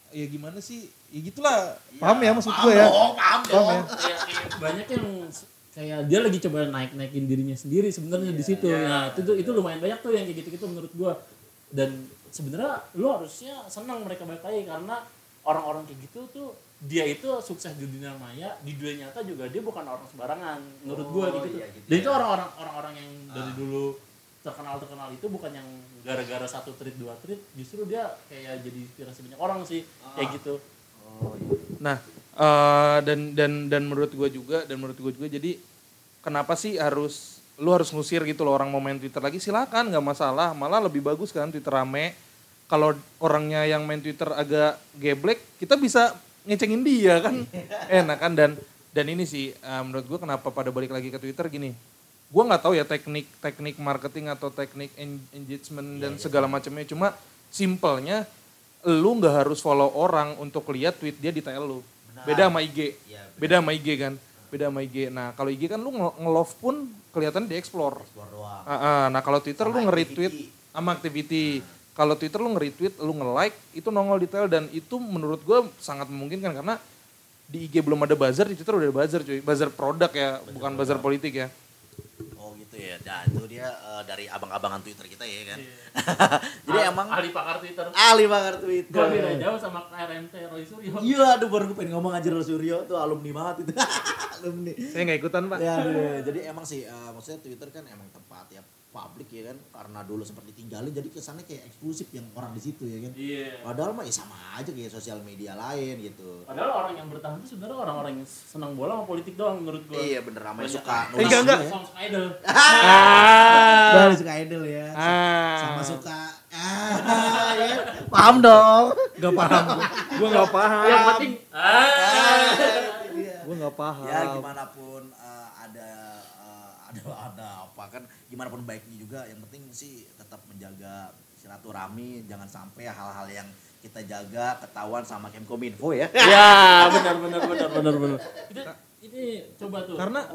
[SPEAKER 3] ya gimana sih? Ya gitulah. Paham ya maksud
[SPEAKER 1] Paham
[SPEAKER 3] gue ya?
[SPEAKER 1] dong, paham
[SPEAKER 3] Paham
[SPEAKER 1] dong.
[SPEAKER 3] ya?
[SPEAKER 2] kayak, kayak banyak yang kayak dia lagi coba naik naikin dirinya sendiri sebenarnya di situ nah itu itu lumayan banyak tuh yang kayak gitu gitu menurut gua dan sebenarnya lu harusnya senang mereka balik lagi karena orang-orang kayak gitu tuh dia itu sukses di dunia maya di dunia nyata juga dia bukan orang sembarangan menurut gua
[SPEAKER 1] Oh,
[SPEAKER 2] gitu,
[SPEAKER 1] iya, gitu
[SPEAKER 2] dan
[SPEAKER 1] ya.
[SPEAKER 2] itu orang-orang orang-orang yang dari dulu terkenal terkenal itu bukan yang gara-gara satu tweet dua tweet justru dia kayak jadi inspirasi banyak orang sih kayak gitu.
[SPEAKER 1] Oh, iya.
[SPEAKER 3] Nah, eh, dan dan dan menurut gue juga dan menurut gue juga jadi kenapa sih harus lu harus ngusir gitu loh orang mau main Twitter lagi? Silakan nggak masalah. Malah lebih bagus kan Twitter rame. Kalau orangnya yang main Twitter agak geblek kita bisa ngecengin dia kan? Enak kan? Dan dan ini sih eh, menurut gue kenapa pada balik lagi ke Twitter gini gue nggak tahu ya teknik teknik marketing atau teknik en- engagement dan segala macamnya. Cuma simpelnya lu nggak harus follow orang untuk lihat tweet dia di TL lu. Beda sama IG
[SPEAKER 1] Iya,
[SPEAKER 3] beda sama IG kan? Beda sama IG nah kalau IG kan lu nge- nge-love pun kelihatan di explore
[SPEAKER 1] Explore doang.
[SPEAKER 3] Ah, ah. nah kalau Twitter lu
[SPEAKER 1] Sama
[SPEAKER 3] nge-retweet
[SPEAKER 1] activity.
[SPEAKER 3] sama activity kalau Twitter lu nge-retweet lu nge-like itu nongol di TL dan itu menurut gue sangat memungkinkan karena di IG belum ada buzzer di Twitter udah ada buzzer cuy buzzer produk ya bukan buzzer politik ya
[SPEAKER 1] Oh gitu ya. Nah itu dia eh, dari abang-abangan Twitter kita ya kan. <laughs> Jadi
[SPEAKER 2] Ah-
[SPEAKER 1] emang
[SPEAKER 2] ahli pakar Twitter
[SPEAKER 1] ahli banget Twitter.
[SPEAKER 2] Gak beda jauh sama KRMT Roy Suryo.
[SPEAKER 1] Iya, aduh baru gue pengen ngomong aja Roy Suryo tuh alumni banget itu. <laughs> alumni.
[SPEAKER 3] saya nggak ikutan pak
[SPEAKER 1] Ya, aduh. jadi emang sih eh, maksudnya Twitter kan emang tempat ya publik ya kan karena dulu sempat ditinggalin jadi kesannya kayak eksklusif yang orang di situ ya kan.
[SPEAKER 2] Iya.
[SPEAKER 1] Padahal mah ya sama aja kayak sosial media lain gitu.
[SPEAKER 2] Padahal orang yang bertahan itu sebenarnya orang-orang yang senang bola sama politik doang menurut gua.
[SPEAKER 1] Iya bener ramai suka nulis
[SPEAKER 3] enggak, enggak.
[SPEAKER 1] juga ya.
[SPEAKER 2] Idol. <laughs>
[SPEAKER 3] ah,
[SPEAKER 1] Baru suka idol ya.
[SPEAKER 3] ah.
[SPEAKER 1] Sama suka ah, ya. Paham dong.
[SPEAKER 3] nggak paham gue nggak paham
[SPEAKER 2] Yang penting ah.
[SPEAKER 3] gue nggak paham
[SPEAKER 1] ya gimana pun <laughs> ada ada apa kan gimana pun baiknya juga yang penting sih tetap menjaga silaturahmi jangan sampai hal-hal yang kita jaga ketahuan sama Kemkominfo ya <laughs>
[SPEAKER 2] Ya, benar benar benar benar benar. Itu ini coba tuh.
[SPEAKER 3] Karena-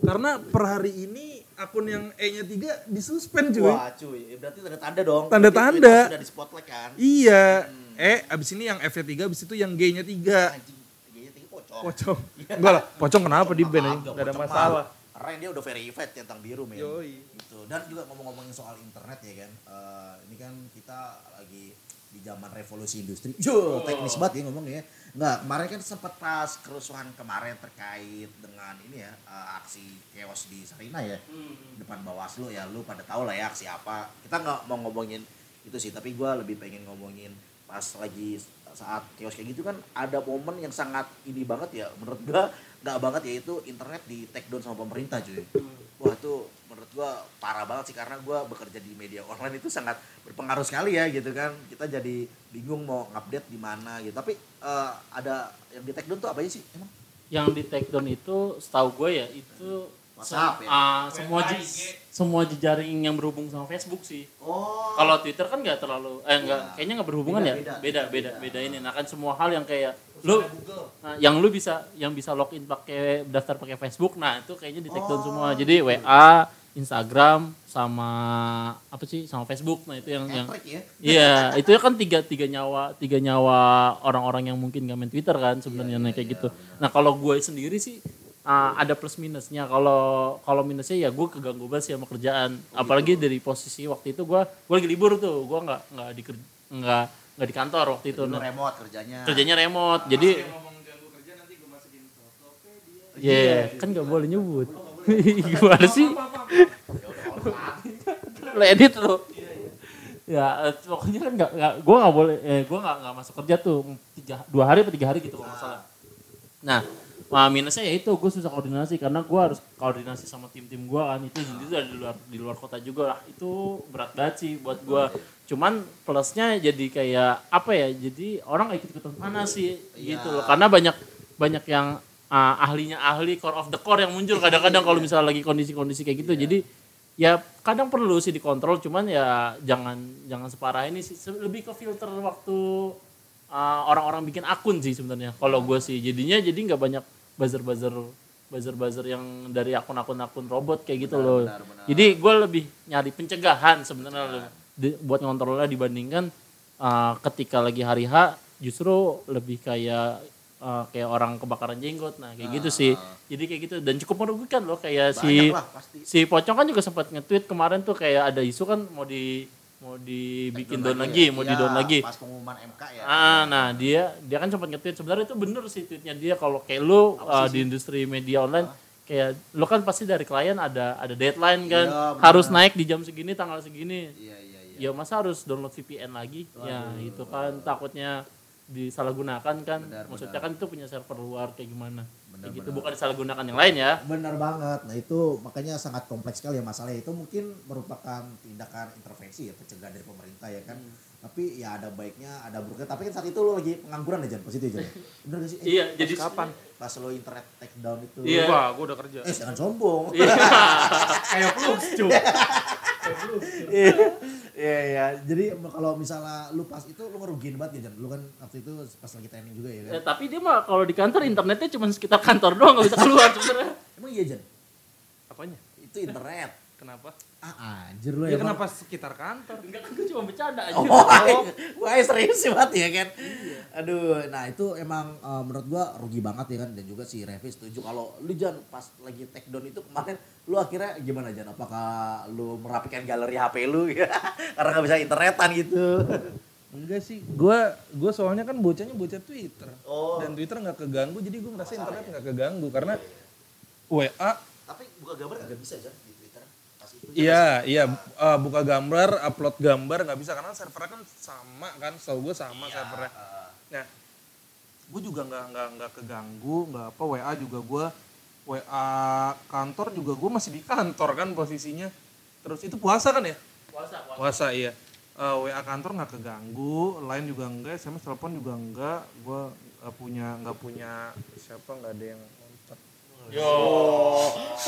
[SPEAKER 3] karena per hari ini akun yang E-nya tiga disuspend cuy
[SPEAKER 1] wah cuy ya berarti tanda tanda dong
[SPEAKER 3] Tanda-tanda.
[SPEAKER 1] Sudah di spotlight kan
[SPEAKER 3] iya eh abis ini yang F-nya tiga abis itu yang G-nya tiga
[SPEAKER 1] anjing kayaknya tinggi pocong
[SPEAKER 3] Pocong. <laughs> Enggak lah, pocong kenapa di band aja?
[SPEAKER 1] Kagak,
[SPEAKER 3] Enggak ada masalah.
[SPEAKER 1] Karena dia udah verified centang biru men.
[SPEAKER 3] Yoi.
[SPEAKER 1] Gitu. Dan juga ngomong-ngomongin soal internet ya kan. eh, ini kan kita lagi di zaman revolusi industri. Yo, teknis banget ya ngomong ya. Enggak, kemarin kan sempat pas kerusuhan kemarin terkait dengan ini ya eh, aksi chaos di Sarina ya. Depan Bawaslu ya lu pada tahu lah ya aksi apa. Kita nggak mau ngomongin itu sih, tapi gua lebih pengen ngomongin pas lagi saat chaos kayak gitu kan ada momen yang sangat ini banget ya menurut gua nggak banget yaitu internet di take down sama pemerintah cuy. Wah itu menurut gua parah banget sih karena gua bekerja di media online itu sangat berpengaruh sekali ya gitu kan. Kita jadi bingung mau update di mana gitu. Tapi eh, ada yang di take down tuh apa aja sih emang?
[SPEAKER 2] Yang di take down itu setahu gue ya itu
[SPEAKER 1] WhatsApp
[SPEAKER 2] sem-
[SPEAKER 1] ya?
[SPEAKER 2] ah, semua semua jejaring yang berhubung sama Facebook sih.
[SPEAKER 1] oh
[SPEAKER 2] Kalau Twitter kan nggak terlalu eh enggak
[SPEAKER 1] Ya.
[SPEAKER 2] kayaknya nggak berhubungan
[SPEAKER 1] Beda,
[SPEAKER 2] ya.
[SPEAKER 1] beda.
[SPEAKER 2] Beda beda
[SPEAKER 1] Beda.
[SPEAKER 2] beda ini. Nah kan semua hal yang kayak lu
[SPEAKER 1] Google
[SPEAKER 2] nah, yang lu bisa yang bisa login pakai daftar pakai Facebook, nah itu kayaknya di take down
[SPEAKER 1] Oh.
[SPEAKER 2] semua. Jadi WA, Instagram sama apa sih sama Facebook. Nah itu yang yang
[SPEAKER 1] ya
[SPEAKER 2] Iya, itu ya kan tiga tiga nyawa tiga nyawa orang-orang yang mungkin nggak main Twitter kan sebenarnya
[SPEAKER 1] Iya,
[SPEAKER 2] nah, kayak gitu. Nah kalau gue sendiri sih uh, ada plus minusnya. Kalau kalau minusnya ya gue keganggu banget sih sama kerjaan.
[SPEAKER 1] Oh,
[SPEAKER 2] Apalagi
[SPEAKER 1] gitu.
[SPEAKER 2] dari posisi waktu itu gue gue lagi libur tuh, gue nggak nggak di nggak nggak di kantor waktu itu. Nah,
[SPEAKER 1] remote kerjanya
[SPEAKER 2] kerjanya remote, jadi
[SPEAKER 3] ngomong ganggu kerja nanti gue masukin Tokopedia.
[SPEAKER 2] ya kan nggak boleh nyebut. <laughs> Gimana sih? lo edit lo. Ya pokoknya kan nggak nggak gue nggak boleh eh, gue nggak nggak masuk kerja tuh tiga dua hari atau tiga hari gitu kalau nggak salah. Nah Nah, minusnya ya itu gue susah koordinasi karena gue harus koordinasi sama tim-tim gue kan itu itu dari luar di luar kota juga lah. Itu berat banget sih buat gue cuman plusnya jadi kayak apa ya jadi orang gak ikut ikutan panas sih gitu loh. Karena banyak banyak yang ah, ahlinya ahli core of the core yang muncul kadang-kadang kalau misalnya lagi kondisi-kondisi kayak gitu. Jadi ya kadang perlu sih dikontrol cuman ya jangan jangan separah ini sih. Lebih ke filter waktu uh, orang-orang bikin akun sih sebenarnya kalau gue sih. Jadinya jadi nggak banyak buzzer-buzzer buzzer-buzzer yang dari akun-akun akun robot kayak gitu loh.
[SPEAKER 1] benar, benar.
[SPEAKER 2] jadi gue lebih nyari pencegahan sebenarnya buat ngontrolnya dibandingkan uh, ketika lagi hari H justru lebih kayak uh, kayak orang kebakaran jenggot. Nah kayak gitu sih. Jadi kayak gitu. Dan cukup merugikan loh kayak si
[SPEAKER 1] lah pasti.
[SPEAKER 2] si pocong kan juga sempat nge-tweet kemarin tuh kayak ada isu kan mau di mau dibikin down lagi, mau di down
[SPEAKER 1] Iya,
[SPEAKER 2] lagi.
[SPEAKER 1] pas pengumuman MK ya.
[SPEAKER 2] Ah, nah dia dia kan sempat nge-tweet. Sebenarnya itu bener sih tweetnya dia. Kalau kayak lu uh, di industri media online kayak lu kan pasti dari klien ada ada deadline kan.
[SPEAKER 1] Benar.
[SPEAKER 2] harus naik di jam segini tanggal segini.
[SPEAKER 1] Iya iya iya.
[SPEAKER 2] Ya masa harus download VPN lagi? Ya itu kan takutnya disalahgunakan kan.
[SPEAKER 1] Benar,
[SPEAKER 2] maksudnya kan itu punya server luar kayak gimana Kayak gitu bukan disalahgunakan yang lain ya
[SPEAKER 1] Benar banget. Nah itu makanya sangat kompleks sekali ya masalahnya. Itu mungkin merupakan tindakan intervensi ya pencegahan dari pemerintah ya kan. Tapi ya ada baiknya, ada buruknya. Tapi kan saat itu lo lagi pengangguran aja, pas itu aja. <laughs> Bener gak sih? Eh,
[SPEAKER 2] iya jadi
[SPEAKER 3] kapan?
[SPEAKER 1] Pas lo internet take down itu.
[SPEAKER 2] Iya.
[SPEAKER 3] Wah, gue udah kerja.
[SPEAKER 1] Eh jangan sombong.
[SPEAKER 2] iya <laughs> kayak flux cuy
[SPEAKER 1] Iya iya. Jadi kalau misalnya lu pas itu lu ngerugiin banget ya Jan. Lu kan waktu itu pas lagi training juga ya kan.
[SPEAKER 2] Eh, tapi dia mah kalau di kantor internetnya cuma sekitar kantor doang nggak bisa keluar sebenarnya.
[SPEAKER 1] Emang iya Jan?
[SPEAKER 3] Apanya?
[SPEAKER 1] Itu internet.
[SPEAKER 3] Kenapa?
[SPEAKER 1] Ah anjir lu
[SPEAKER 3] Ya
[SPEAKER 1] emang.
[SPEAKER 3] kenapa sekitar kantor?
[SPEAKER 2] Enggak kan gue cuma bercanda aja.
[SPEAKER 1] Oh, wah <laughs> serius sih banget ya kan. Aduh, nah itu emang eh, menurut gua rugi banget ya kan dan juga si Revi setuju kalau lu Jan pas lagi take down itu kemarin lu akhirnya gimana Jan? Apakah lu merapikan galeri HP lu ya? <laughs> Karena nggak bisa internetan gitu.
[SPEAKER 3] Enggak sih, gua gua soalnya kan bocahnya bocah Twitter.
[SPEAKER 1] Oh.
[SPEAKER 3] Dan Twitter nggak keganggu, jadi gua merasa internet nggak keganggu karena WA
[SPEAKER 1] Tapi buka gambar nggak bisa Jan.
[SPEAKER 3] Iya, iya eh, buka gambar, upload gambar nggak bisa karena servernya kan sama kan, setahu gue sama servernya. Nah, gue juga nggak nggak nggak keganggu, nggak apa WA juga gue WA kantor juga gue masih di kantor kan posisinya. Terus itu puasa kan ya?
[SPEAKER 2] Puasa, puasa.
[SPEAKER 3] Puasa iya. Eh, WA kantor nggak keganggu, lain juga enggak, SMS telepon juga enggak. Gue nggak punya nggak punya siapa nggak ada yang.
[SPEAKER 2] Yo.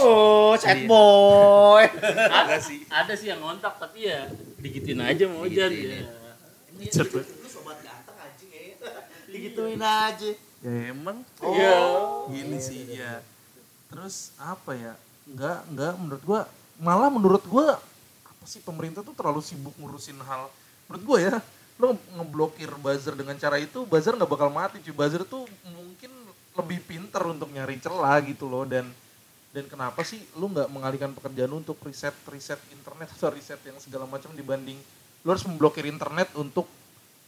[SPEAKER 1] Oh, chat boy. <laughs>
[SPEAKER 3] Enggak sih.
[SPEAKER 2] Ada sih yang ngontak tapi ya digituin aja mau
[SPEAKER 1] Digituin
[SPEAKER 2] ya.
[SPEAKER 1] Cepet. Lu sobat ganteng anjing ya. <laughs> Digituin aja.
[SPEAKER 3] Ya emang
[SPEAKER 2] Iya.
[SPEAKER 3] gini sih ya terus apa ya nggak nggak menurut gua malah menurut gua apa sih pemerintah tuh terlalu sibuk ngurusin hal menurut gua ya lo ngeblokir buzzer dengan cara itu buzzer nggak bakal mati cuy buzzer tuh mungkin lebih pinter untuk nyari celah gitu loh dan dan kenapa sih lu nggak mengalihkan pekerjaan lu untuk riset riset internet atau riset yang segala macam dibanding lu harus memblokir internet untuk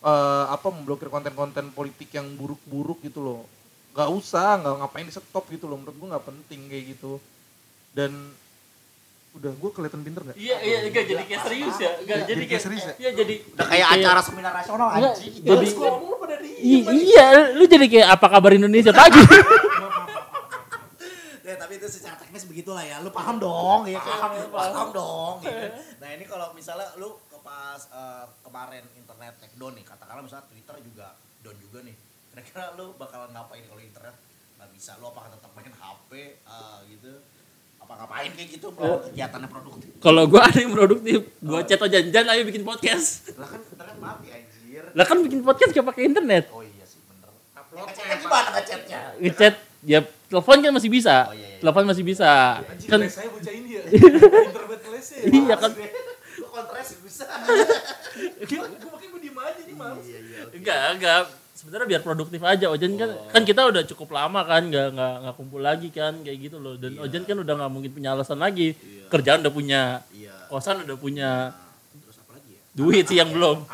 [SPEAKER 3] eh, apa memblokir konten-konten politik yang buruk-buruk gitu loh nggak usah nggak ngapain di stop gitu loh menurut gua nggak penting kayak gitu dan udah gua kelihatan pinter nggak
[SPEAKER 2] Iya iya enggak jadi kayak serius ya. Enggak jadi
[SPEAKER 3] kayak serius ya?
[SPEAKER 2] Iya jadi
[SPEAKER 1] Udah kayak acara seminar nasional anjing.
[SPEAKER 2] jadi- iya, lu jadi kayak apa kabar Indonesia pagi.
[SPEAKER 1] Ya, tapi itu secara teknis begitulah ya. Lu paham dong ya kan?
[SPEAKER 2] Paham,
[SPEAKER 1] Paham,
[SPEAKER 2] paham.
[SPEAKER 1] dong. Ya. kan? <laughs> Nah, ini kalau misalnya lu ke pas eh, kemarin internet take down nih, katakanlah misalnya Twitter juga down juga nih. Kira-kira lu bakal ngapain kalau internet nggak bisa? Lu apakah tetap main HP eh, gitu? Apa ngapain kayak gitu kalau kegiatannya produktif?
[SPEAKER 2] Kalau gua ada yang produktif, gua chat oh janjian ayo bikin podcast.
[SPEAKER 1] Lah kan internet mati anjir.
[SPEAKER 2] Lah kan bikin podcast gak pakai internet.
[SPEAKER 1] Oh iya sih bener.
[SPEAKER 3] Upload
[SPEAKER 1] Ngechatnya gimana ngechatnya?
[SPEAKER 2] Ngechat ya telepon kan masih bisa.
[SPEAKER 1] Oh, iya, iya.
[SPEAKER 2] Telepon masih bisa.
[SPEAKER 3] Anjir,
[SPEAKER 2] Kan
[SPEAKER 3] les saya bocah ini ya. <laughs> Pinter banget lesnya. ya.
[SPEAKER 2] iya kan.
[SPEAKER 1] Lu kontras bisa.
[SPEAKER 3] Gue makanya gue diem aja nih males.
[SPEAKER 1] Iya iya.
[SPEAKER 2] Enggak, enggak. Sebenarnya biar produktif aja. Ojan kan
[SPEAKER 1] Oh.
[SPEAKER 2] kan kita udah cukup lama kan nggak nggak nggak kumpul lagi kan kayak gitu loh. Dan Ojan kan udah nggak mungkin punya alasan lagi.
[SPEAKER 1] Iya.
[SPEAKER 2] Kerjaan udah punya,
[SPEAKER 1] Iya.
[SPEAKER 2] kosan udah punya,
[SPEAKER 1] ya?
[SPEAKER 2] Duit sih yang belum.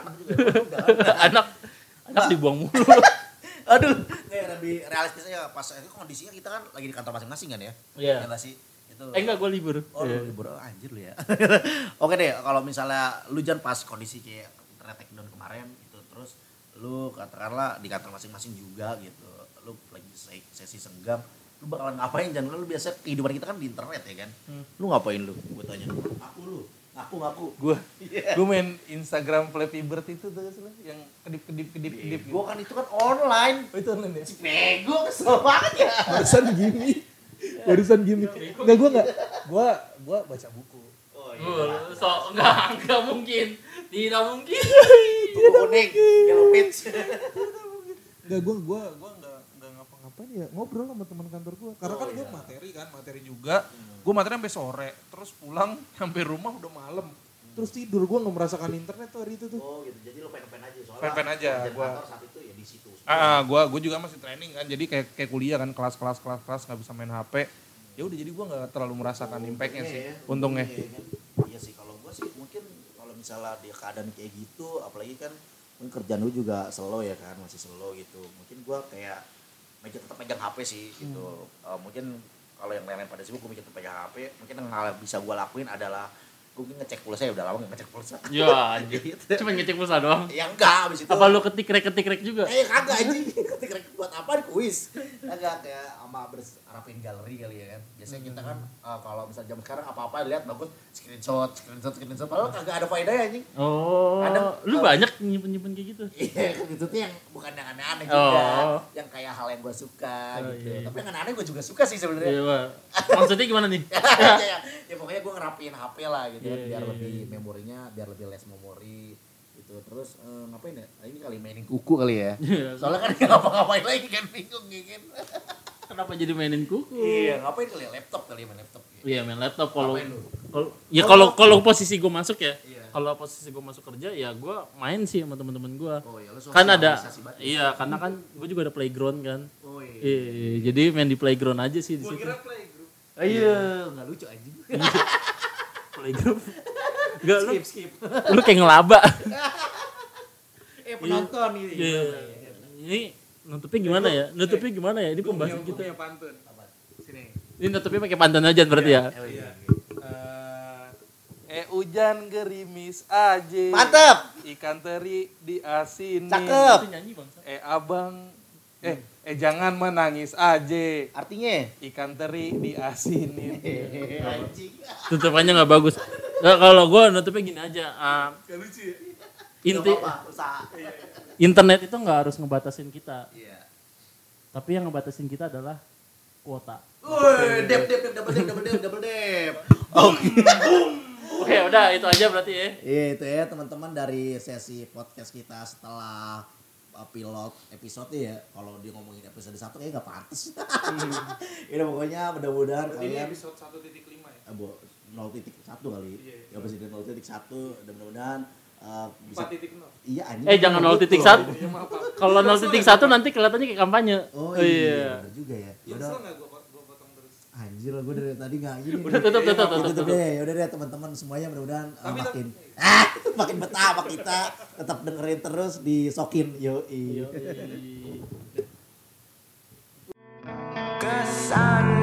[SPEAKER 1] Anak <laughs>
[SPEAKER 2] anak dibuang mulu. <laughs>
[SPEAKER 1] Aduh, nggak lebih realistis aja pas itu kondisinya kita kan lagi di kantor masing-masing kan ya.
[SPEAKER 2] Iya.
[SPEAKER 1] Ya nggak sih? Itu.
[SPEAKER 2] Eh enggak gue libur.
[SPEAKER 1] Oh, lu libur oh, anjir lu ya. <laughs> Oke deh, kalau misalnya lu jangan pas kondisi kayak internet takedown kemarin itu terus lu katakanlah di kantor masing-masing juga gitu. Lu lagi se- sesi senggang, lu bakalan ngapain jangan lu biasa kehidupan kita kan di internet ya kan.
[SPEAKER 2] Hmm.
[SPEAKER 1] Lu ngapain lu? Gue tanya. Aku lu. Ngaku ngaku.
[SPEAKER 3] Gue
[SPEAKER 1] Iya.
[SPEAKER 3] gue main Instagram Flappy Bird itu tuh yang kedip kedip kedip kedip.
[SPEAKER 1] Gue kan itu kan online.
[SPEAKER 3] Oh itu online ya?
[SPEAKER 1] Bego kesel banget ya.
[SPEAKER 3] Barusan gimmick. Barusan gimmick. Enggak gue enggak. Gue gue baca buku.
[SPEAKER 1] Oh
[SPEAKER 2] Uh, so enggak enggak mungkin. Tidak mungkin.
[SPEAKER 1] Buku kuning, yellow page.
[SPEAKER 3] Enggak gue gue gue ya ngobrol sama teman kantor gue. Karena kan gue materi kan materi juga. Gue materi sampai sore. Terus pulang <laughs> sampai rumah udah malam. Terus tidur gue nggak merasakan internet tuh hari itu tuh.
[SPEAKER 1] Oh gitu, jadi lu pen-pen aja soalnya.
[SPEAKER 3] Pen-pen aja,
[SPEAKER 1] kantor saat itu ya di situ.
[SPEAKER 3] Ah, gua gua juga masih training kan. Jadi kayak kayak kuliah kan kelas-kelas kelas-kelas nggak bisa main HP. Ya udah jadi gua nggak terlalu merasakan impactnya sih.
[SPEAKER 1] ya.
[SPEAKER 3] Untungnya.
[SPEAKER 1] Iya, kan? Iya sih kalau gua sih mungkin kalau misalnya di keadaan kayak gitu apalagi kan mungkin kerjaan lu juga slow ya kan masih slow gitu mungkin gua kayak meja tetap megang HP sih gitu Eh, mungkin kalau yang lain-lain pada sibuk gua meja tetap pegang HP mungkin yang hal yang bisa gua lakuin adalah gua mungkin ngecek pulsa ya udah lama nggak ngecek pulsa
[SPEAKER 2] Ya anjir. <laughs>
[SPEAKER 1] Gitu.
[SPEAKER 2] Cuma ngecek pulsa doang.
[SPEAKER 1] ya enggak abis itu
[SPEAKER 2] Apa lu ketik rek ketik rek juga?
[SPEAKER 1] Eh kagak anjing, <laughs> ketik rek buat apa di kuis? Kagak kayak sama berarapin galeri kali ya kan. Biasanya kita kan eh, kalau misalnya zaman sekarang apa-apa lihat bagus screenshot, screenshot, screenshot padahal kagak ada faedahnya anjing.
[SPEAKER 2] Oh,
[SPEAKER 1] Kadang-
[SPEAKER 2] lu banyak nyimpen-nyimpen kayak gitu.
[SPEAKER 1] Iya, <laughs> itu tuh yang bukan yang aneh-aneh juga,
[SPEAKER 2] Oh.
[SPEAKER 1] yang kayak hal yang gue suka
[SPEAKER 2] Oh,
[SPEAKER 1] gitu.
[SPEAKER 2] iya.
[SPEAKER 1] Tapi yang aneh-aneh gue juga suka sih sebenarnya.
[SPEAKER 2] Iya. <laughs> Maksudnya gimana nih?
[SPEAKER 1] ya, ya, ya pokoknya gue ngerapiin HP lah gitu
[SPEAKER 2] Iya,
[SPEAKER 1] kan, biar
[SPEAKER 2] iya,
[SPEAKER 1] lebih
[SPEAKER 2] iya.
[SPEAKER 1] memorinya, biar lebih less memori gitu. Terus eh, ngapain ya? Ini kali mainin kuku kali ya.
[SPEAKER 2] Iya.
[SPEAKER 1] Soalnya kan <laughs> ngapa-ngapain lagi kan bingung kan.
[SPEAKER 2] Kenapa jadi mainin kuku?
[SPEAKER 1] Iya, ngapain kali ya? Laptop kali ya main laptop. Ya.
[SPEAKER 2] Iya main laptop kalau
[SPEAKER 1] Ngapain lu?
[SPEAKER 2] kalau ya kalau kalau posisi gue masuk ya
[SPEAKER 1] Iya.
[SPEAKER 2] kalau posisi gue masuk kerja ya gue main sih sama teman-teman gue
[SPEAKER 1] Oh iya, lu
[SPEAKER 2] kan ada
[SPEAKER 1] ya?
[SPEAKER 2] iya karena kan gue juga ada playground kan
[SPEAKER 1] Oh iya.
[SPEAKER 2] iya jadi main di playground aja sih di situ
[SPEAKER 3] playgroup.
[SPEAKER 1] Oh, iya, nggak lucu anjing. <laughs>
[SPEAKER 2] playground Enggak lu
[SPEAKER 1] skip, skip.
[SPEAKER 2] lu kayak ngelaba <laughs>
[SPEAKER 1] eh penonton ini.
[SPEAKER 2] Iya. ini nutupnya gimana ya nutupnya gimana ya ini pembahasan kita
[SPEAKER 3] punya pantun. Sini.
[SPEAKER 2] ini nutupnya pakai pantan aja berarti ya
[SPEAKER 1] Oh, iya.
[SPEAKER 3] Eh, eh hujan gerimis aja.
[SPEAKER 1] Mantep.
[SPEAKER 3] Ikan teri diasinin.
[SPEAKER 1] Cakep.
[SPEAKER 2] itu nyanyi bang
[SPEAKER 3] Eh abang eh eh jangan menangis aja.
[SPEAKER 1] Artinya?
[SPEAKER 3] Ikan teri diasinin.
[SPEAKER 1] Hehehe, <laughs> anjing.
[SPEAKER 2] tutupannya nggak bagus nah, kalau gue nutupnya gini aja ah,
[SPEAKER 3] ya?
[SPEAKER 2] inti
[SPEAKER 1] apa-apa, usaha.
[SPEAKER 2] Internet itu nggak harus ngebatasin kita
[SPEAKER 1] Iya.
[SPEAKER 2] tapi yang ngebatasin kita adalah kuota
[SPEAKER 1] Woi, dep dep dep double dep double dep double dep. Oke.
[SPEAKER 2] oke udah itu aja berarti ya
[SPEAKER 1] Iya itu ya teman-teman dari sesi podcast kita setelah uh, pilot episode ya kalau dia ngomongin episode satu kayak nggak pantas. <laughs> Ini pokoknya mudah-mudahan kalian
[SPEAKER 3] episode 1.5 ya.
[SPEAKER 1] eh, bu, 0.1 kali
[SPEAKER 3] Iya,
[SPEAKER 1] ya episode 0.1 dan mudah-mudahan eh, bisa
[SPEAKER 3] 4.0.
[SPEAKER 1] iya anjing
[SPEAKER 2] Eh jangan
[SPEAKER 1] Betul.
[SPEAKER 2] 0.1. Kalau 0.1 nanti kelihatannya kayak kampanye.
[SPEAKER 1] oh iya bener juga ya
[SPEAKER 3] Ya potong terus.
[SPEAKER 1] anjir gue dari tadi nggak gini
[SPEAKER 2] Udah tutup tutup
[SPEAKER 1] Ya,
[SPEAKER 2] tutup.
[SPEAKER 1] tutup
[SPEAKER 2] tutup.
[SPEAKER 1] deh yaudah deh teman-teman semuanya mudah-mudahan uh, makin <laughs> ah makin betah sama kita tetap dengerin terus di sokin yoi
[SPEAKER 2] Yoi.
[SPEAKER 4] Kesan